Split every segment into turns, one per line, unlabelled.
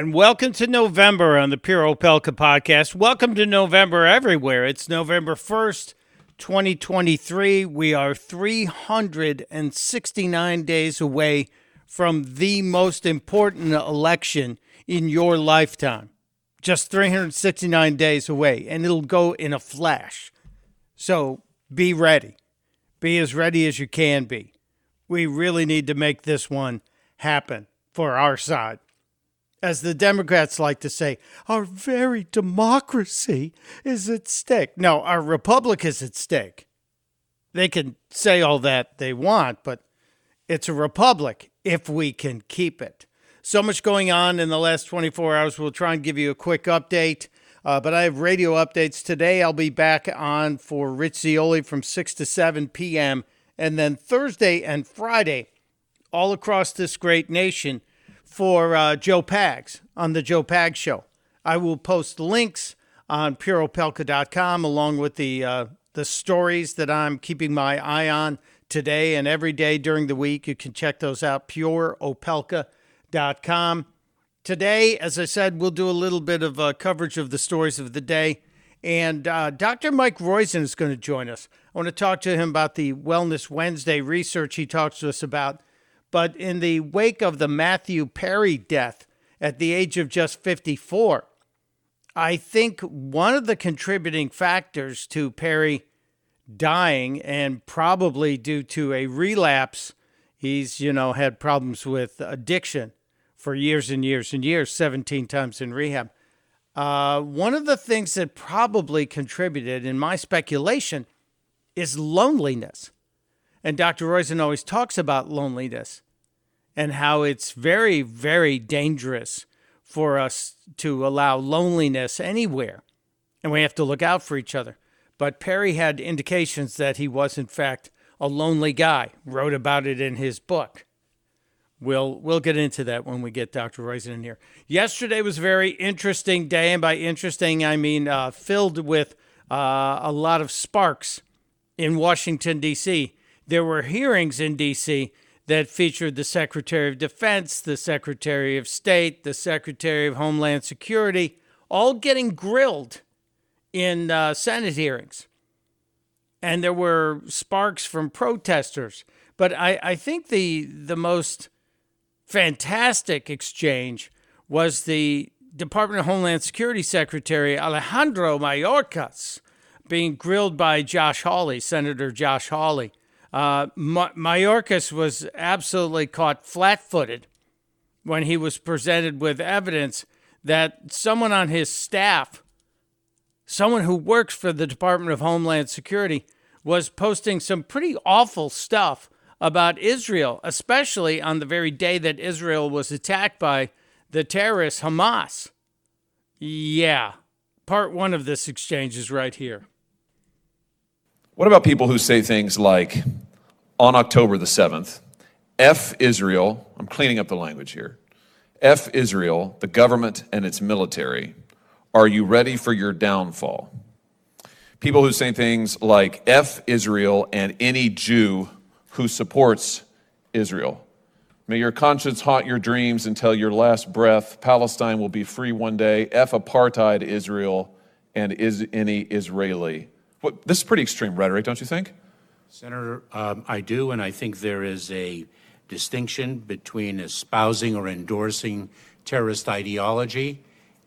And welcome to November on the Pure Opelka podcast. Welcome to November everywhere. It's November 1st, 2023. We are 369 days away from the most important election in your lifetime. Just 369 days away, and it'll go in a flash. So be ready. Be as ready as you can be. We really need to make this one happen for our side. As the Democrats like to say, our very democracy is at stake. No, our republic is at stake. They can say all that they want, but it's a republic if we can keep it. So much going on in the last 24 hours. We'll try and give you a quick update. Uh, but I have radio updates today. I'll be back on for Rich Zeoli from 6 to 7 p.m. And then Thursday and Friday, all across this great nation, for uh, Joe Pags on the Joe Pags Show. I will post links on pureopelka.com along with the uh, the stories that I'm keeping my eye on today and every day during the week. You can check those out, pureopelka.com. Today, as I said, we'll do a little bit of uh, coverage of the stories of the day. And uh, Dr. Mike Roizen is going to join us. I want to talk to him about the Wellness Wednesday research he talks to us about but in the wake of the Matthew Perry death at the age of just 54, I think one of the contributing factors to Perry dying, and probably due to a relapse, he's, you know, had problems with addiction for years and years and years, 17 times in rehab. Uh, one of the things that probably contributed, in my speculation, is loneliness. And Dr. Roizen always talks about loneliness and how it's very, very dangerous for us to allow loneliness anywhere. And we have to look out for each other. But Perry had indications that he was, in fact, a lonely guy, wrote about it in his book. We'll, we'll get into that when we get Dr. Roizen in here. Yesterday was a very interesting day, and by interesting, I mean uh, filled with uh, a lot of sparks in Washington, D.C there were hearings in D.C. that featured the Secretary of Defense, the Secretary of State, the Secretary of Homeland Security, all getting grilled in uh, Senate hearings. And there were sparks from protesters. But I, I think the, the most fantastic exchange was the Department of Homeland Security Secretary Alejandro Mayorkas being grilled by Josh Hawley, Senator Josh Hawley. Uh, Mayorkas was absolutely caught flat footed when he was presented with evidence that someone on his staff, someone who works for the Department of Homeland Security, was posting some pretty awful stuff about Israel, especially on the very day that Israel was attacked by the terrorist Hamas. Yeah, part one of this exchange is right here.
What about people who say things like, on October the 7th, F Israel, I'm cleaning up the language here, F Israel, the government and its military, are you ready for your downfall? People who say things like F Israel and any Jew who supports Israel. May your conscience haunt your dreams until your last breath. Palestine will be free one day. F apartheid Israel and is any Israeli. What, this is pretty extreme rhetoric, don't you think?
Senator, um, I do, and I think there is a distinction between espousing or endorsing terrorist ideology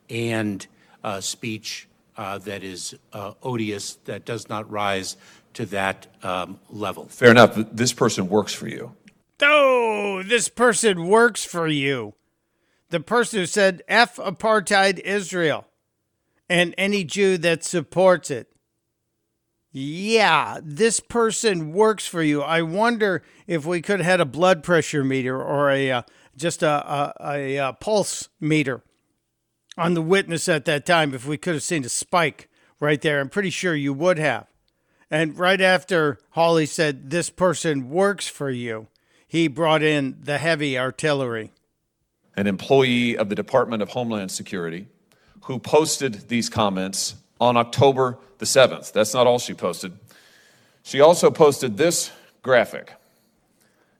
and uh, speech uh, that is uh, odious, that does not rise to that um, level.
Fair enough. This person works for you.
Oh, this person works for you. The person who said F apartheid Israel and any Jew that supports it yeah, this person works for you. I wonder if we could have had a blood pressure meter or a uh, just a, a, a, a, pulse meter on the witness at that time. If we could have seen a spike right there, I'm pretty sure you would have. And right after Hawley said, This person works for you, he brought in the heavy artillery.
An employee of the Department of Homeland Security who posted these comments on October the 7th. That's not all she posted. She also posted this graphic.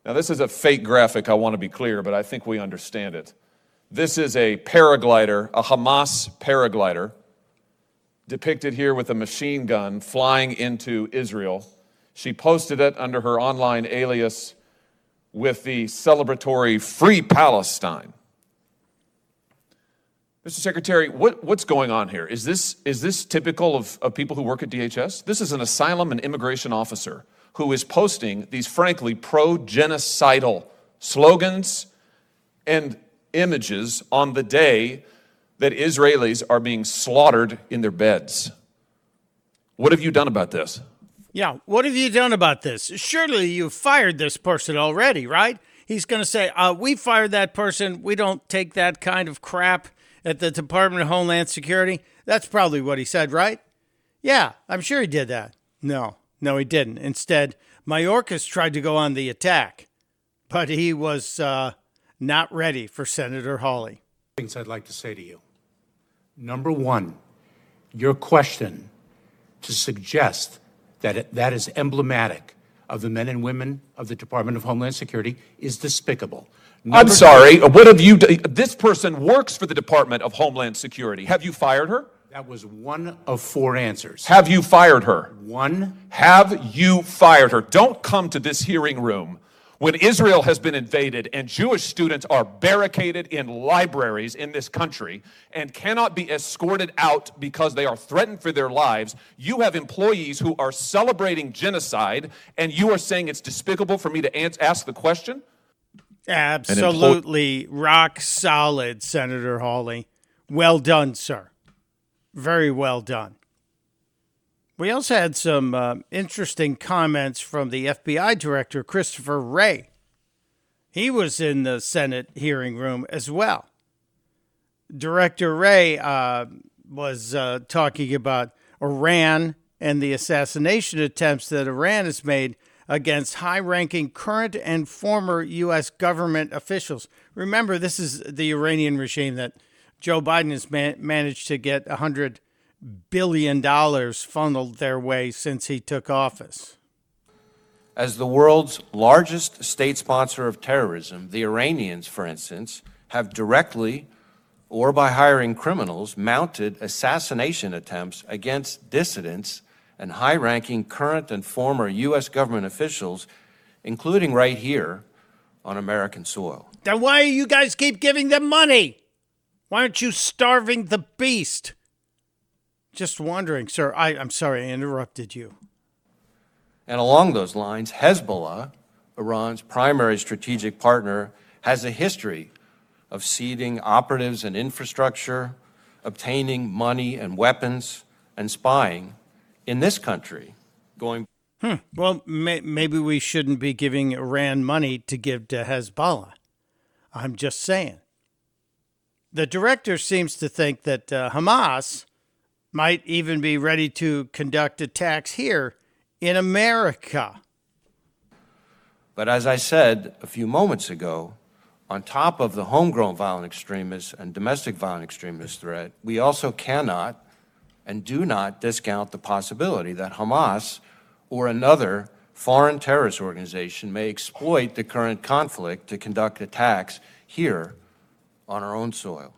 Now, this is a fake graphic, I want to be clear, but I think we understand it. This is a paraglider, a Hamas paraglider, depicted here with a machine gun flying into Israel. She posted it under her online alias with the celebratory Free Palestine. Mr. Secretary, what, what's going on here? Is this, is this typical of, of people who work at DHS? This is an asylum and immigration officer who is posting these, frankly, pro genocidal slogans and images on the day that Israelis are being slaughtered in their beds. What have you done about this?
Yeah, what have you done about this? Surely you fired this person already, right? He's going to say, uh, We fired that person. We don't take that kind of crap at the Department of Homeland Security. That's probably what he said, right? Yeah, I'm sure he did that. No, no, he didn't. Instead, Mayorkas tried to go on the attack, but he was uh, not ready for Senator Hawley.
Things I'd like to say to you. Number one, your question to suggest that it, that is emblematic of the men and women of the Department of Homeland Security is despicable.
I'm
Number
sorry, what have you done? This person works for the Department of Homeland Security. Have you fired her?
That was one of four answers.
Have you fired her?
One,
Have you fired her? Don't come to this hearing room when Israel has been invaded and Jewish students are barricaded in libraries in this country and cannot be escorted out because they are threatened for their lives. You have employees who are celebrating genocide, and you are saying it's despicable for me to ans- ask the question?
Absolutely rock solid, Senator Hawley. Well done, sir. Very well done. We also had some uh, interesting comments from the FBI director, Christopher Wray. He was in the Senate hearing room as well. Director Wray uh, was uh, talking about Iran and the assassination attempts that Iran has made against high ranking current and former U.S. government officials. Remember, this is the Iranian regime that Joe Biden has man- managed to get $100 billion funneled their way since he took office.
As the world's largest state sponsor of terrorism, the Iranians, for instance, have directly or by hiring criminals mounted assassination attempts against dissidents and high ranking current and former U.S. government officials, including right here on American soil.
Then why do you guys keep giving them money? Why aren't you starving the beast? Just wondering, sir. I, I'm sorry I interrupted you.
And along those lines, Hezbollah, Iran's primary strategic partner, has a history of seeding operatives and infrastructure, obtaining money and weapons, and spying in this country, going
Well, may, maybe we shouldn't be giving Iran money to give to Hezbollah. I'm just saying. The director seems to think that uh, Hamas might even be ready to conduct attacks here in America.
But as I said a few moments ago, on top of the homegrown violent extremist and domestic violent extremist threat, we also cannot and do not discount the possibility that Hamas or another foreign terrorist organization may exploit the current conflict to conduct attacks here on our own soil.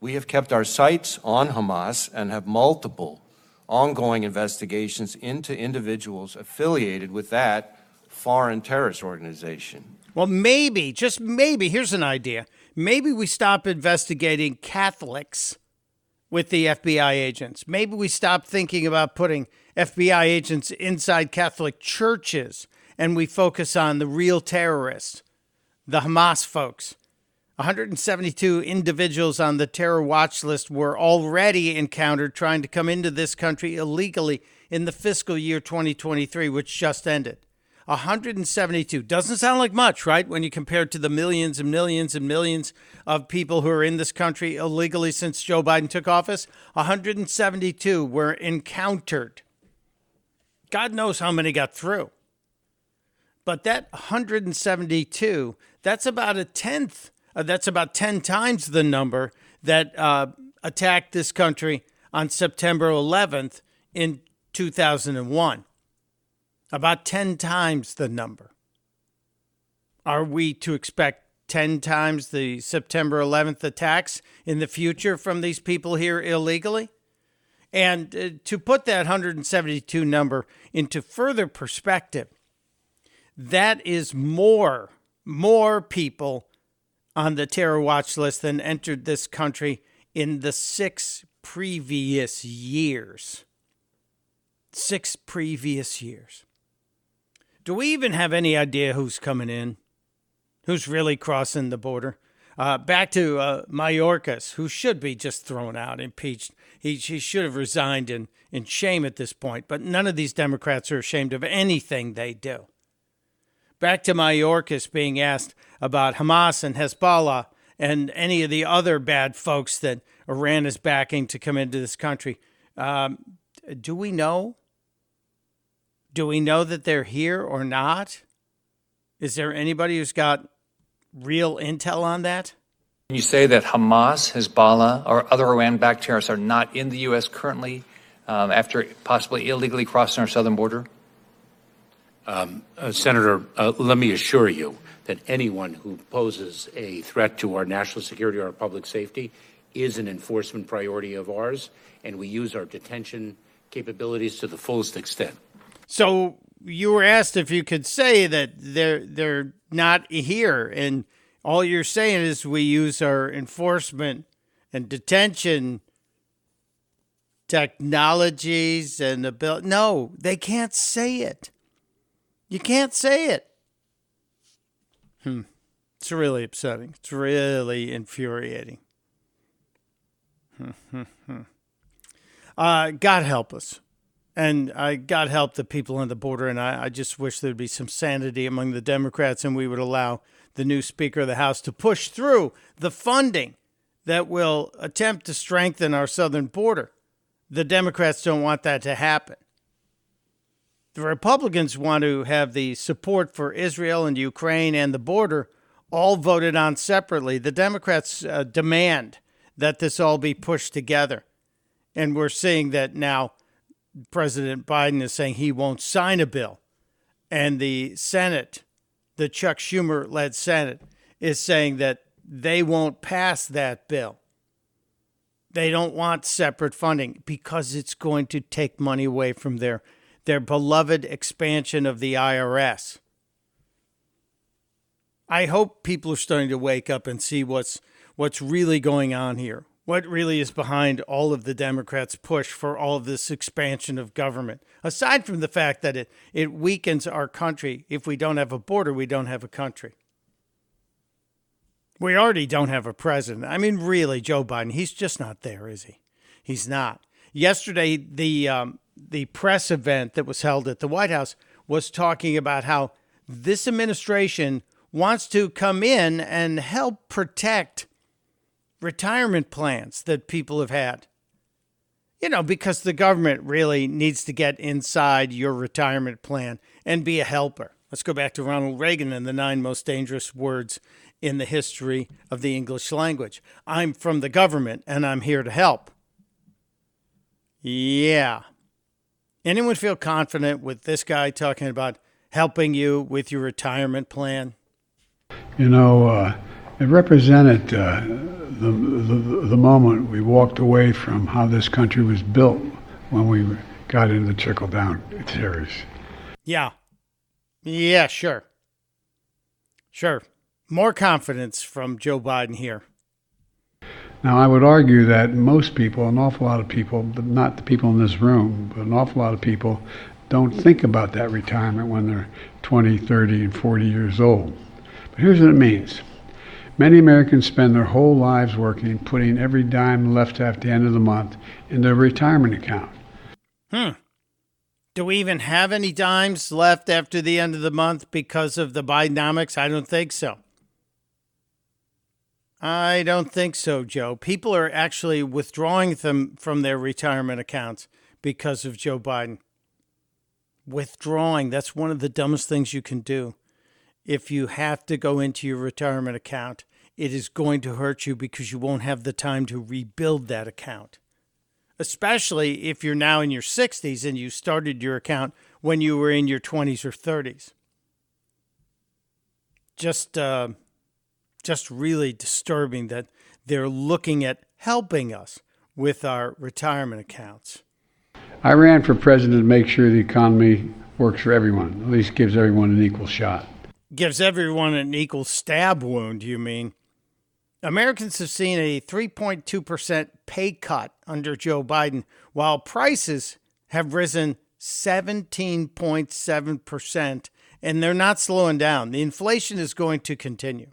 We have kept our sights on Hamas and have multiple ongoing investigations into individuals affiliated with that foreign terrorist organization.
Well, maybe, just maybe, here's an idea. Maybe we stop investigating Catholics with the FBI agents. Maybe we stop thinking about putting FBI agents inside Catholic churches and we focus on the real terrorists, the Hamas folks. 172 individuals on the terror watch list were already encountered trying to come into this country illegally in the fiscal year 2023, which just ended. 172 doesn't sound like much, right? When you compare it to the millions and millions and millions of people who are in this country illegally since Joe Biden took office, 172 were encountered. God knows how many got through. But that 172, that's about a tenth, uh, that's about 10 times the number that uh, attacked this country on September 11th in 2001 about 10 times the number. Are we to expect 10 times the September 11th attacks in the future from these people here illegally? And uh, to put that 172 number into further perspective, that is more more people on the terror watch list than entered this country in the six previous years. Six previous years. Do we even have any idea who's coming in? Who's really crossing the border? Uh, back to uh, Mayorkas, who should be just thrown out, impeached. He, he should have resigned in, in shame at this point, but none of these Democrats are ashamed of anything they do. Back to Mayorkas being asked about Hamas and Hezbollah and any of the other bad folks that Iran is backing to come into this country. Um, do we know? Do we know that they're here or not? Is there anybody who's got real intel on that?
Can you say that Hamas, Hezbollah, or other Iran-backed terrorists are not in the U.S. currently um, after possibly illegally crossing our southern border?
Uh, Senator, uh, let me assure you that anyone who poses a threat to our national security or our public safety is an enforcement priority of ours, and we use our detention capabilities to the fullest extent.
So you were asked if you could say that they're they're not here, and all you're saying is we use our enforcement and detention technologies and ability. No, they can't say it. You can't say it. Hmm. It's really upsetting. It's really infuriating. uh, God help us. And I God help the people on the border. And I, I just wish there'd be some sanity among the Democrats and we would allow the new Speaker of the House to push through the funding that will attempt to strengthen our southern border. The Democrats don't want that to happen. The Republicans want to have the support for Israel and Ukraine and the border all voted on separately. The Democrats uh, demand that this all be pushed together. And we're seeing that now President Biden is saying he won't sign a bill. And the Senate, the Chuck Schumer led Senate, is saying that they won't pass that bill. They don't want separate funding because it's going to take money away from their their beloved expansion of the IRS. I hope people are starting to wake up and see what's what's really going on here. What really is behind all of the Democrats' push for all of this expansion of government? Aside from the fact that it, it weakens our country. If we don't have a border, we don't have a country. We already don't have a president. I mean, really, Joe Biden, he's just not there, is he? He's not. Yesterday, the um, the press event that was held at the White House was talking about how this administration wants to come in and help protect retirement plans that people have had. You know, because the government really needs to get inside your retirement plan and be a helper. Let's go back to Ronald Reagan and the nine most dangerous words in the history of the English language. I'm from the government and I'm here to help. Yeah. Anyone feel confident with this guy talking about helping you with your retirement plan?
You know, uh, it represented uh, the, the, the moment we walked away from how this country was built when we got into the trickle down theories.
Yeah. Yeah, sure. Sure. More confidence from Joe Biden here.
Now, I would argue that most people, an awful lot of people, but not the people in this room, but an awful lot of people, don't think about that retirement when they're 20, 30, and 40 years old. But here's what it means many Americans spend their whole lives working, putting every dime left at the end of the month in their retirement account.
Hmm. Do we even have any dimes left after the end of the month because of the Bidenomics? I don't think so. I don't think so, Joe. People are actually withdrawing them from their retirement accounts because of Joe Biden. Withdrawing, that's one of the dumbest things you can do. If you have to go into your retirement account, it is going to hurt you because you won't have the time to rebuild that account. Especially if you're now in your 60s and you started your account when you were in your 20s or 30s. Just uh, just really disturbing that they're looking at helping us with our retirement accounts.
I ran for president to make sure the economy works for everyone, at least gives everyone an equal shot.
Gives everyone an equal stab wound, you mean? Americans have seen a 3.2% pay cut under Joe Biden, while prices have risen 17.7%, and they're not slowing down. The inflation is going to continue.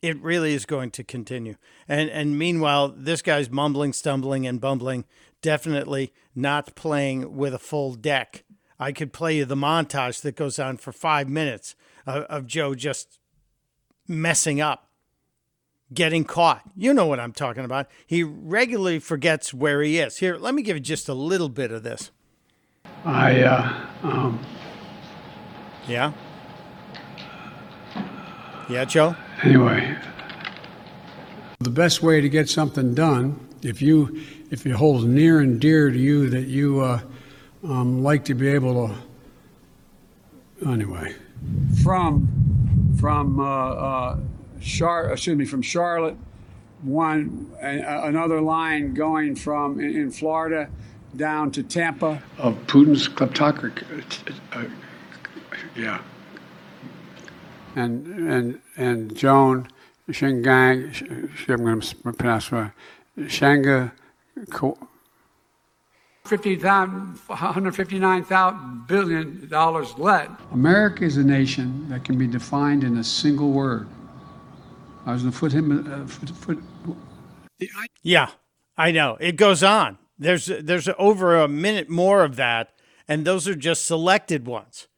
It really is going to continue. And and meanwhile, this guy's mumbling, stumbling, and bumbling, definitely not playing with a full deck. I could play you the montage that goes on for five minutes of, of Joe just messing up, getting caught. You know what I'm talking about. He regularly forgets where he is. Here, let me give you just a little bit of this.
I, uh, um,
Yeah? Yeah, Joe?
anyway, the best way to get something done, if you, if it holds near and dear to you that you uh, um, like to be able to, anyway, from from uh, uh, Char, excuse me, from Charlotte, one another line going from in, Florida down to Tampa of Putin's kleptocracy. Uh, yeah and and and Joan Shingang, I'm going to pronounce it, Shanga, 159 billion dollars led. America is a nation that can be defined in a single word. I was going to put him. Uh, foot, foot,
Yeah, I know. It goes on. There's there's over a minute more of that, and those are just selected ones.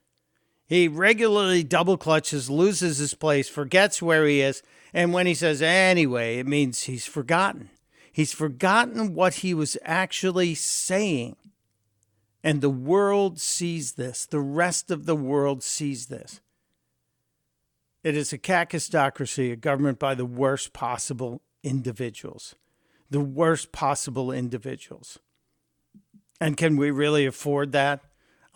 He regularly double clutches, loses his place, forgets where he is, and when he says anyway, it means he's forgotten. He's forgotten what he was actually saying. And the world sees this. The rest of the world sees this. It is a kakistocracy, a government by the worst possible individuals. The worst possible individuals. And can we really afford that?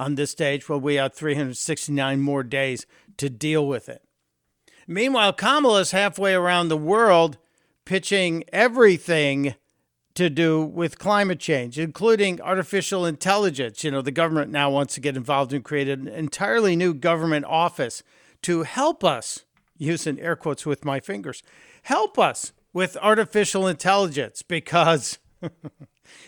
on this stage. Well, we have 369 more days to deal with it. Meanwhile, Kamala's halfway around the world pitching everything to do with climate change, including artificial intelligence. You know, the government now wants to get involved and create an entirely new government office to help us, using air quotes with my fingers, help us with artificial intelligence because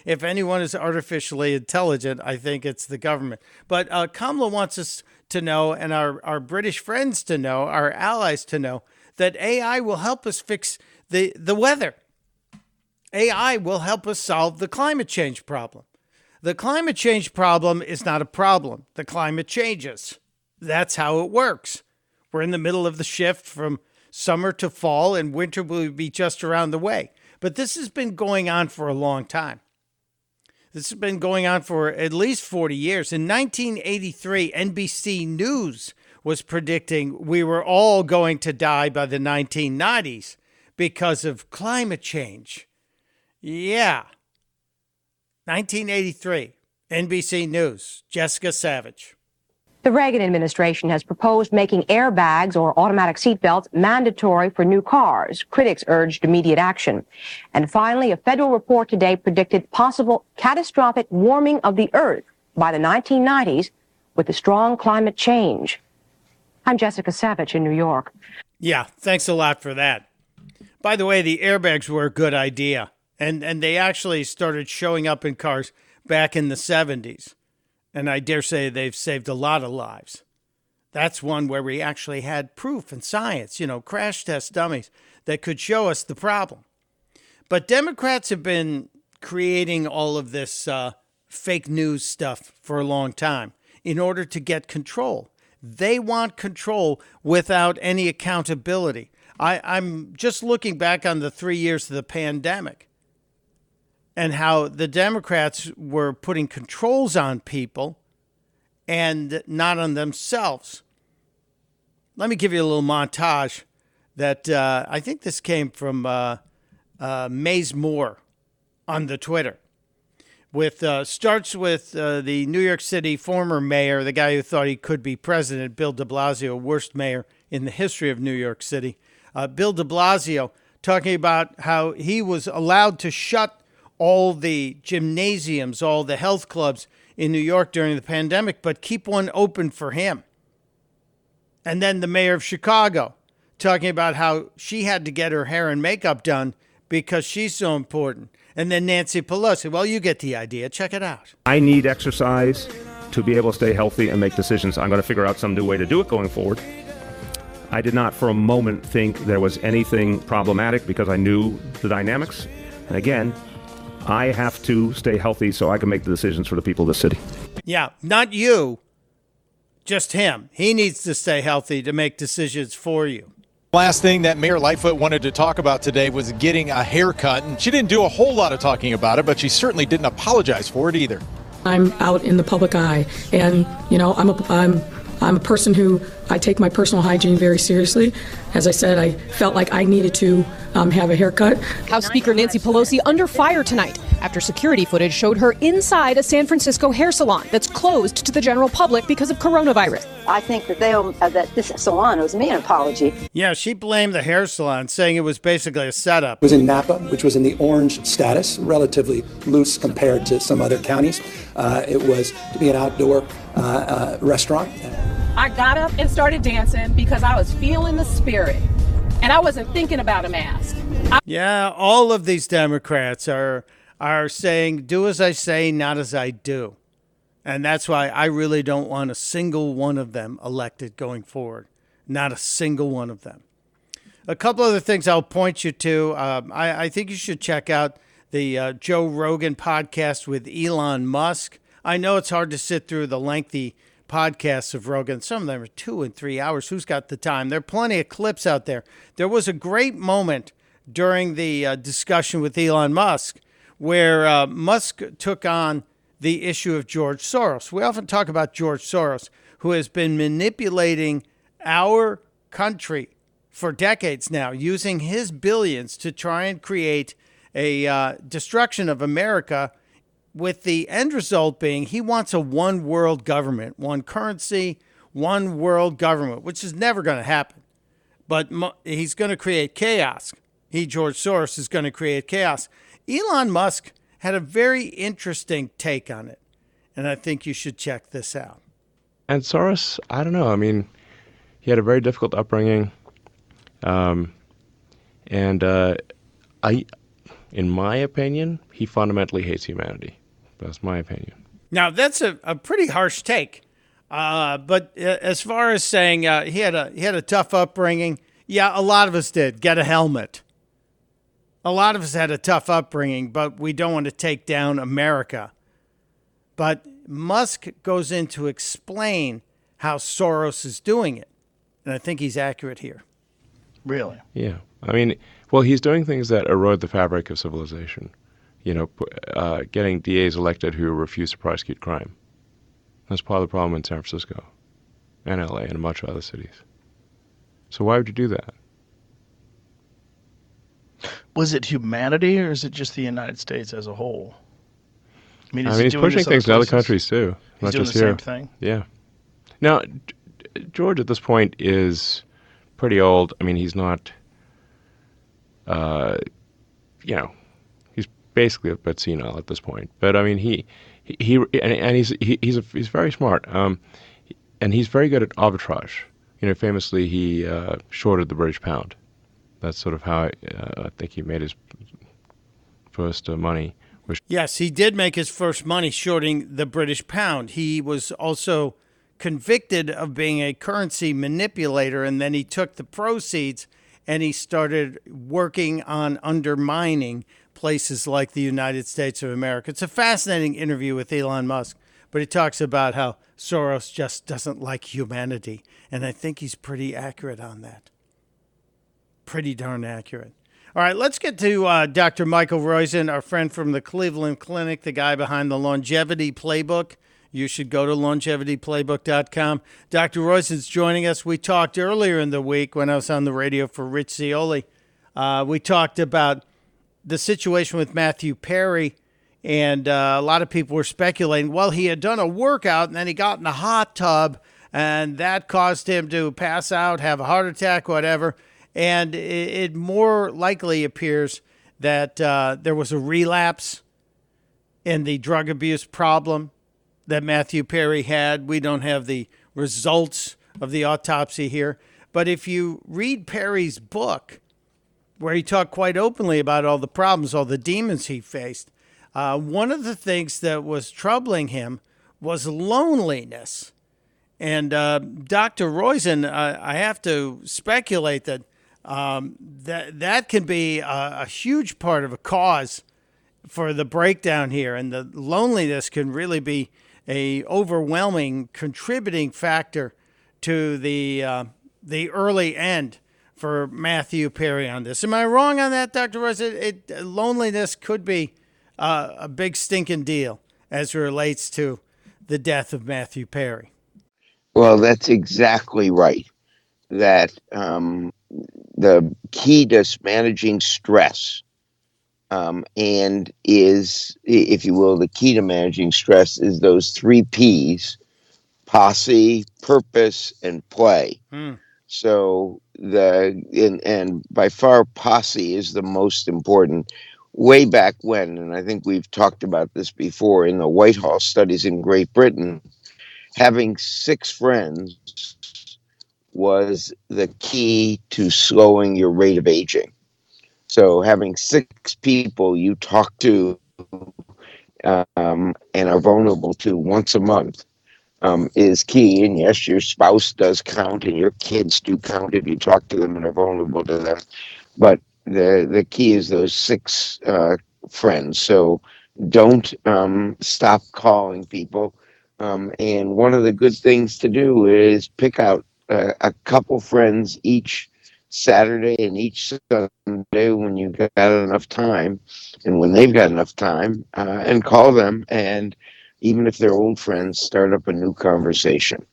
if anyone is artificially intelligent, I think it's the government. But uh, Kamala wants us to know, and our, our British friends to know, our allies to know, that AI will help us fix the, the weather. AI will help us solve the climate change problem. The climate change problem is not a problem, the climate changes. That's how it works. We're in the middle of the shift from summer to fall, and winter will be just around the way. But this has been going on for a long time. This has been going on for at least 40 years. In 1983, NBC News was predicting we were all going to die by the 1990s because of climate change. Yeah. 1983, NBC News, Jessica Savitch.
The Reagan administration has proposed making airbags or automatic seatbelts mandatory for new cars. Critics urged immediate action. And finally, a federal report today predicted possible catastrophic warming of the Earth by the 1990s with the strong climate change. I'm Jessica Savitch in New York.
Yeah, thanks a lot for that. By the way, the airbags were a good idea, and, and they actually started showing up in cars back in the 70s. And I dare say they've saved a lot of lives. That's one where we actually had proof and science, you know, crash test dummies that could show us the problem. But Democrats have been creating all of this uh, fake news stuff for a long time in order to get control. They want control without any accountability. I, I'm just looking back on the three years of the pandemic and how the Democrats were putting controls on people and not on themselves. Let me give you a little montage that uh, I think this came from uh, uh, Maze Moore on the Twitter. With uh, starts with uh, the New York City former mayor, the guy who thought he could be president, Bill De Blasio, worst mayor in the history of New York City, uh, Bill de Blasio, talking about how he was allowed to shut all the gymnasiums, all the health clubs in New York during the pandemic, but keep one open for him. And then the mayor of Chicago talking about how she had to get her hair and makeup done because she's so important. And then Nancy Pelosi, well, you get the idea. Check it out.
I need exercise to be able to stay healthy and make decisions. I'm going to figure out some new way to do it going forward. I did not for a moment think there was anything problematic because I knew the dynamics. And again, I have to stay healthy so I can make the decisions for the people of the city.
Yeah, not you, just him. He needs to stay healthy to make decisions for you.
Last thing that Mayor Lightfoot wanted to talk about today was getting a haircut. And she didn't do a whole lot of talking about it, but she certainly didn't apologize for it either.
I'm out in the public eye, and you know, I'm a I'm I'm a person who I take my personal hygiene very seriously. As I said, I felt like I needed to um, have a haircut.
House Speaker Nancy Pelosi under fire tonight after security footage showed her inside a San Francisco hair salon that's closed to the general public because of coronavirus.
I think that they owe, uh, that this salon owes me an apology.
Yeah, she blamed the hair salon, saying it was basically a setup.
It was in Napa, which was in the orange status, relatively loose compared to some other counties. Uh, it was to be an outdoor uh, uh, restaurant.
I got up and started dancing because I was feeling the spirit and I wasn't thinking about a mask. I-
yeah, all of these Democrats are are saying do as I say, not as I do. And that's why I really don't want a single one of them elected going forward. Not a single one of them. A couple other things I'll point you to. Um, I, I, think you should check out the uh, Joe Rogan podcast with Elon Musk. I know it's hard to sit through the lengthy podcasts of Rogan. Some of them are two and three hours. Who's got the time? There are plenty of clips out there. There was a great moment during the uh, discussion with Elon Musk where uh, Musk took on the issue of George Soros. We often talk about George Soros, who has been manipulating our country for decades now, using his billions to try and create a uh, destruction of America with the end result being he wants a one world government, one currency, one world government, which is never going to happen. But he's going to create chaos. He, George Soros, is going to create chaos. Elon Musk had a very interesting take on it, and I think you should check this out.
And Soros, I don't know. I mean, he had a very difficult upbringing, um, and uh, I, in my opinion, he fundamentally hates humanity. That's my opinion.
Now that's a, a pretty harsh take, uh, but uh, as far as saying uh, he had a he had a tough upbringing, yeah, a lot of us did. Get a helmet. A lot of us had a tough upbringing, but we don't want to take down America. But Musk goes in to explain how Soros is doing it, and I think he's accurate here.
Really?
Yeah. I mean, well, he's doing things that erode the fabric of civilization you know, uh, getting DAs elected who refuse to prosecute crime. That's part of the problem in San Francisco and LA and much of other cities. So why would you do that?
Was it humanity or is it just the United States as a whole?
I mean, I mean he's pushing things in other countries too,
he's
not
doing
just
the
here.
Same thing.
Yeah. Now, George at this point is pretty old. I mean, he's not, uh, you know, he's basically a bit senile at this point. But I mean, he he, he and, and, he's he, he's a, he's very smart, um, and he's very good at arbitrage. You know, famously he uh, shorted the British pound. That's sort of how I, uh, I think he made his first uh, money.
Which yes, he did make his first money shorting the British pound. He was also convicted of being a currency manipulator, and then he took the proceeds and he started working on undermining places like the United States of America. It's a fascinating interview with Elon Musk, but he talks about how Soros just doesn't like humanity. And I think he's pretty accurate on that. Pretty darn accurate. All right, let's get to uh, Dr. Michael Roizen, our friend from the Cleveland Clinic, the guy behind the Longevity Playbook. You should go to longevityplaybook.com. Dr. Roizen's joining us. We talked earlier in the week when I was on the radio for Rich Zeoli. Uh, we talked about the situation with Matthew Perry, and uh, a lot of people were speculating, well, he had done a workout and then he got in a hot tub, and that caused him to pass out, have a heart attack, whatever. And it, it more likely appears that uh, there was a relapse in the drug abuse problem that Matthew Perry had. We don't have the results of the autopsy here, but if you read Perry's book, where he talked quite openly about all the problems, all the demons he faced, uh, one of the things that was troubling him was loneliness. And uh, Dr. Roizen, uh, I have to speculate that um, that that can be a, a huge part of a cause for the breakdown here, and the loneliness can really be a overwhelming contributing factor to the uh, the early end for Matthew Perry on this. Am I wrong on that, Dr. Rose? It, it, loneliness could be uh, a big stinking deal as it relates to the death of Matthew Perry.
Well, that's exactly right. That um, the key to managing stress um, and is, if you will, the key to managing stress is those three P's posse, purpose, and play.
Hmm.
So the and, and by far posse is the most important. Way back when, and I think we've talked about this before in the Whitehall studies in Great Britain, having six friends was the key to slowing your rate of aging. So having six people you talk to um, and are vulnerable to once a month um, is key. And yes, your spouse does count, and your kids do count if you talk to them and are vulnerable to them. But the the key is those six uh, friends. So don't um, stop calling people. Um, and one of the good things to do is pick out a couple friends each Saturday and each Sunday when you've got enough time, and when they've got enough time, uh, and call them. And even if they're old friends, start up a new conversation.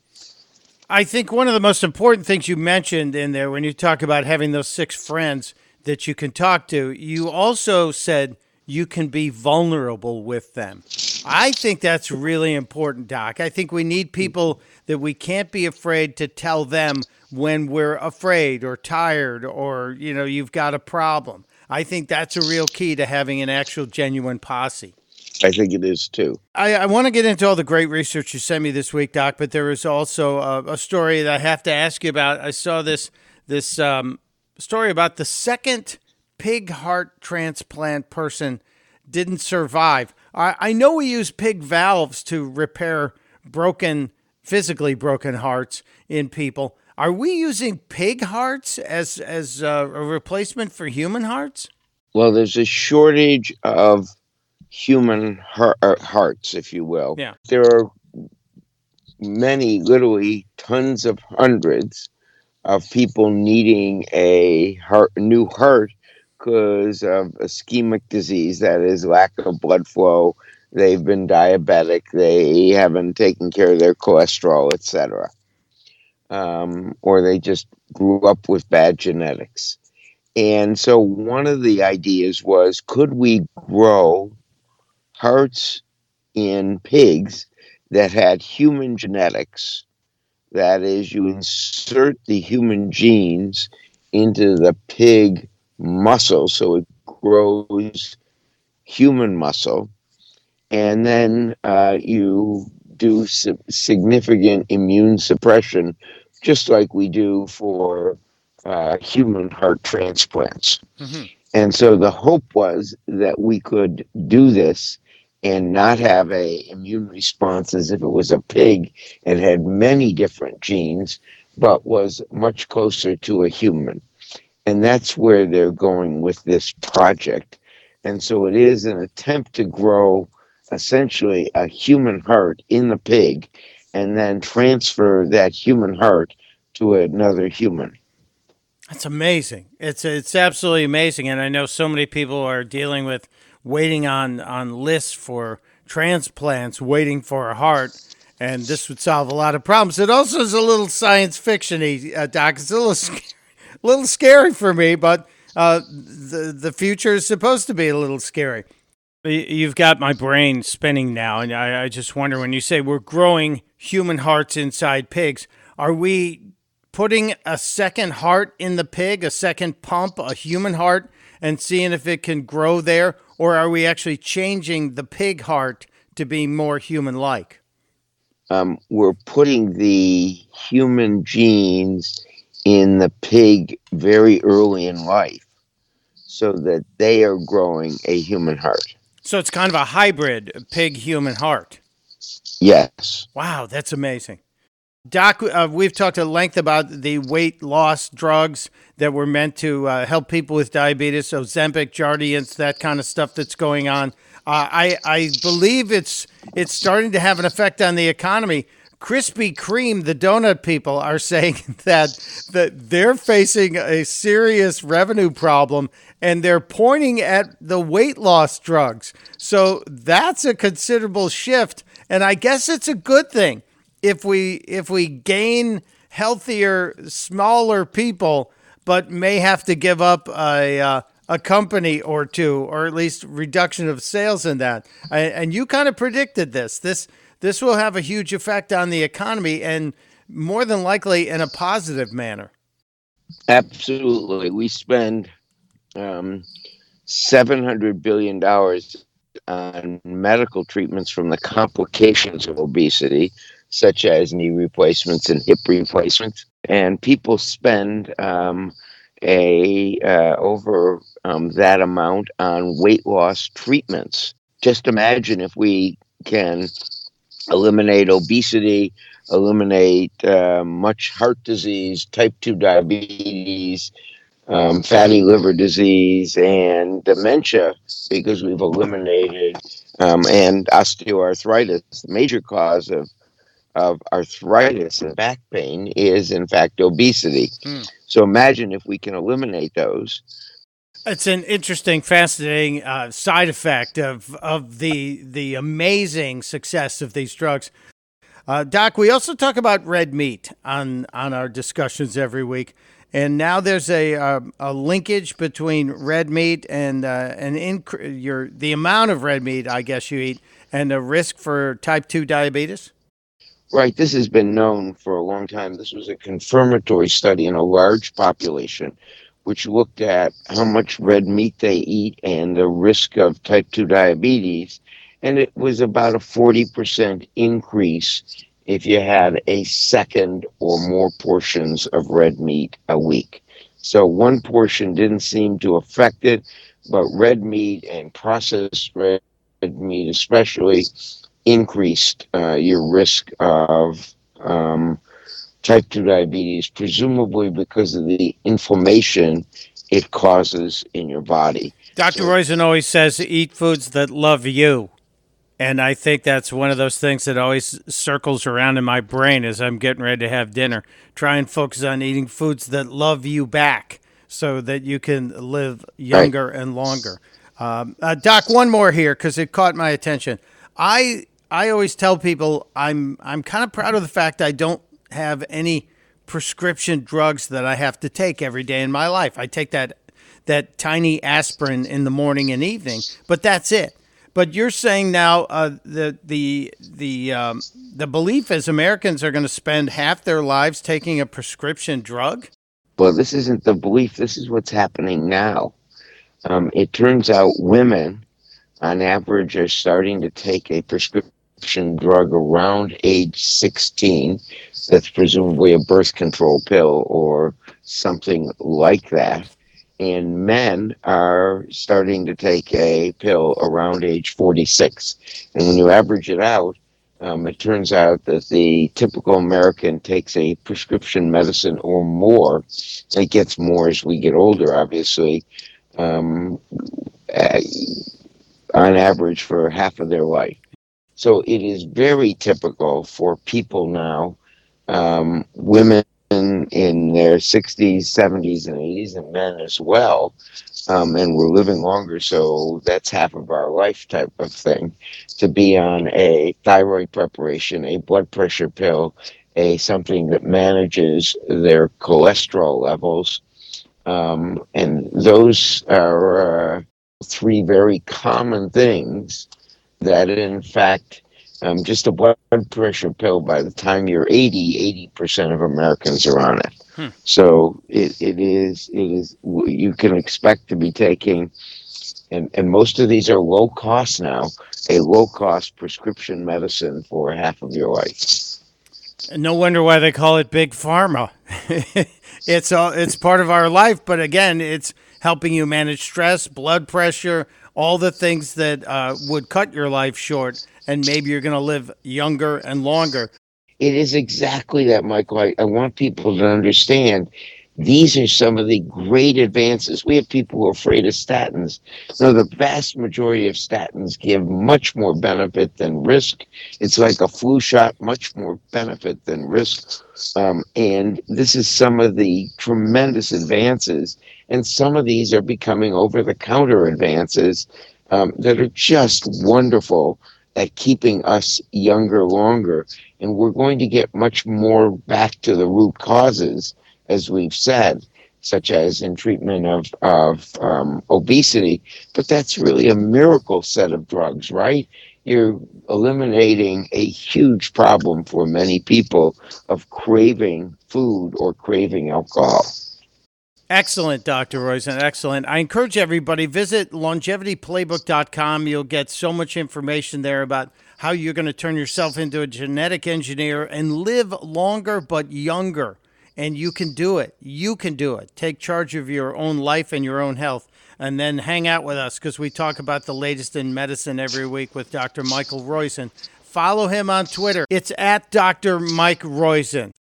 I think one of the most important things you mentioned in there when you talk about having those six friends that you can talk to, you also said you can be vulnerable with them. I think that's really important, Doc. I think we need people that we can't be afraid to tell them when we're afraid or tired or, you know, you've got a problem. I think that's a real key to having an actual genuine posse.
I think it is too.
I, I want to get into all the great research you sent me this week, Doc, but there is also a, a story that I have to ask you about. I saw this this um, story about the second pig heart transplant person didn't survive. I, I know we use pig valves to repair broken, physically broken hearts in people. Are we using pig hearts as as uh, a replacement for human hearts?
Well, there's a shortage of human heart, hearts, if you will.
Yeah.
There are many, literally tons of hundreds of people needing a heart, new heart because of ischemic disease, that is, lack of blood flow. They've been diabetic. They haven't taken care of their cholesterol, etc. Um, or they just grew up with bad genetics. And so one of the ideas was could we grow hearts in pigs that had human genetics? That is, you insert the human genes into the pig muscle so it grows human muscle. And then uh, you do significant immune suppression, just like we do for uh, human heart transplants.
Mm-hmm.
And so the hope was that we could do this and not have a immune response as if it was a pig and had many different genes, but was much closer to a human. And that's where they're going with this project. And so it is an attempt to grow essentially a human heart in the pig and then transfer that human heart to another human.
That's amazing. It's it's absolutely amazing, and I know so many people are dealing with waiting on on lists for transplants, waiting for a heart, and this would solve a lot of problems. It also is a little science fictiony, uh, Doc. It's a little a little scary for me, but uh, the the future is supposed to be a little scary. You've got my brain spinning now, and I, I just wonder when you say we're growing human hearts inside pigs, are we putting a second heart in the pig, a second pump, a human heart, and seeing if it can grow there? Or are we actually changing the pig heart to be more human like?
Um, we're putting the human genes in the pig very early in life so that they are growing a human heart.
So it's kind of a hybrid pig human heart.
Yes.
Wow, that's amazing. Doc, uh, we've talked at length about the weight loss drugs that were meant to uh, help people with diabetes, Ozempic, Jardiance, that kind of stuff that's going on. Uh, I I believe it's it's starting to have an effect on the economy. Krispy Kreme, the donut people, are saying that that they're facing a serious revenue problem, and they're pointing at the weight loss drugs. So that's a considerable shift, and I guess it's a good thing if we if we gain healthier, smaller people, but may have to give up a uh, a company or two, or at least reduction of sales in that. And you kind of predicted this. This this will have a huge effect on the economy, and more than likely in a positive manner.
Absolutely, we spend um, seven hundred billion dollars on medical treatments from the complications of obesity such as knee replacements and hip replacements. And people spend um, a uh, over um, that amount on weight loss treatments. Just imagine if we can eliminate obesity, eliminate uh, much heart disease, type 2 diabetes, um, fatty liver disease, and dementia because we've eliminated um, and osteoarthritis, the major cause of of arthritis and back pain is, in fact, obesity. Mm. So imagine if we can eliminate those.
It's an interesting, fascinating uh, side effect of of the the amazing success of these drugs. Uh, Doc, we also talk about red meat on on our discussions every week, and now there's a uh, a linkage between red meat and uh, an inc- your the amount of red meat I guess you eat and the risk for type two diabetes.
Right, this has been known for a long time. This was a confirmatory study in a large population, which looked at how much red meat they eat and the risk of type 2 diabetes. And it was about a 40% increase if you had a second or more portions of red meat a week. So one portion didn't seem to affect it, but red meat and processed red meat, especially, increased uh, your risk of um, type 2 diabetes, presumably because of the inflammation it causes in your body.
Dr. So, Roizen always says eat foods that love you. And I think that's one of those things that always circles around in my brain as I'm getting ready to have dinner. Try and focus on eating foods that love you back so that you can live younger right. and longer. Um, uh, Doc, one more here because it caught my attention. I I always tell people I'm I'm kind of proud of the fact I don't have any prescription drugs that I have to take every day in my life. I take that that tiny aspirin in the morning and evening, but that's it. But you're saying now uh, the the the um, the belief is Americans are going to spend half their lives taking a prescription drug.
Well, this isn't the belief. This is what's happening now. Um, it turns out women, on average, are starting to take a prescription drug around age 16 that's presumably a birth control pill or something like that. And men are starting to take a pill around age 46. And when you average it out, um, it turns out that the typical American takes a prescription medicine or more. It gets more as we get older, obviously, um, on average for half of their life. So it is very typical for people now, um, women in their 60s, 70s, and 80s, and men as well. Um, and we're living longer, so that's half of our life type of thing. To be on a thyroid preparation, a blood pressure pill, a something that manages their cholesterol levels. Um, and those are uh, three very common things that in fact um, just a blood pressure pill by the time you're 80 80% of americans are on it So it, it is it is you can expect to be taking, and and most of these are low cost now. A low cost prescription medicine for half of your life.
No wonder why they call it big pharma. it's all it's part of our life, but again, it's helping you manage stress, blood pressure, all the things that uh, would cut your life short, and maybe you're going to live younger and longer.
It is exactly that, Michael. I, I want people to understand these are some of the great advances. We have people who are afraid of statins. No, the vast majority of statins give much more benefit than risk. It's like a flu shot, much more benefit than risk. Um, and this is some of the tremendous advances. And some of these are becoming over the counter advances um, that are just wonderful at keeping us younger longer. And we're going to get much more back to the root causes, as we've said, such as in treatment of, of um, obesity. But that's really a miracle set of drugs, right? You're eliminating a huge problem for many people of craving food or craving alcohol.
Excellent, Dr. Roizen. Excellent. I encourage everybody visit longevityplaybook.com. You'll get so much information there about how you're going to turn yourself into a genetic engineer and live longer but younger. And you can do it. You can do it. Take charge of your own life and your own health. And then hang out with us because we talk about the latest in medicine every week with Dr. Michael Roizen. Follow him on Twitter. It's at Dr. Mike Roizen.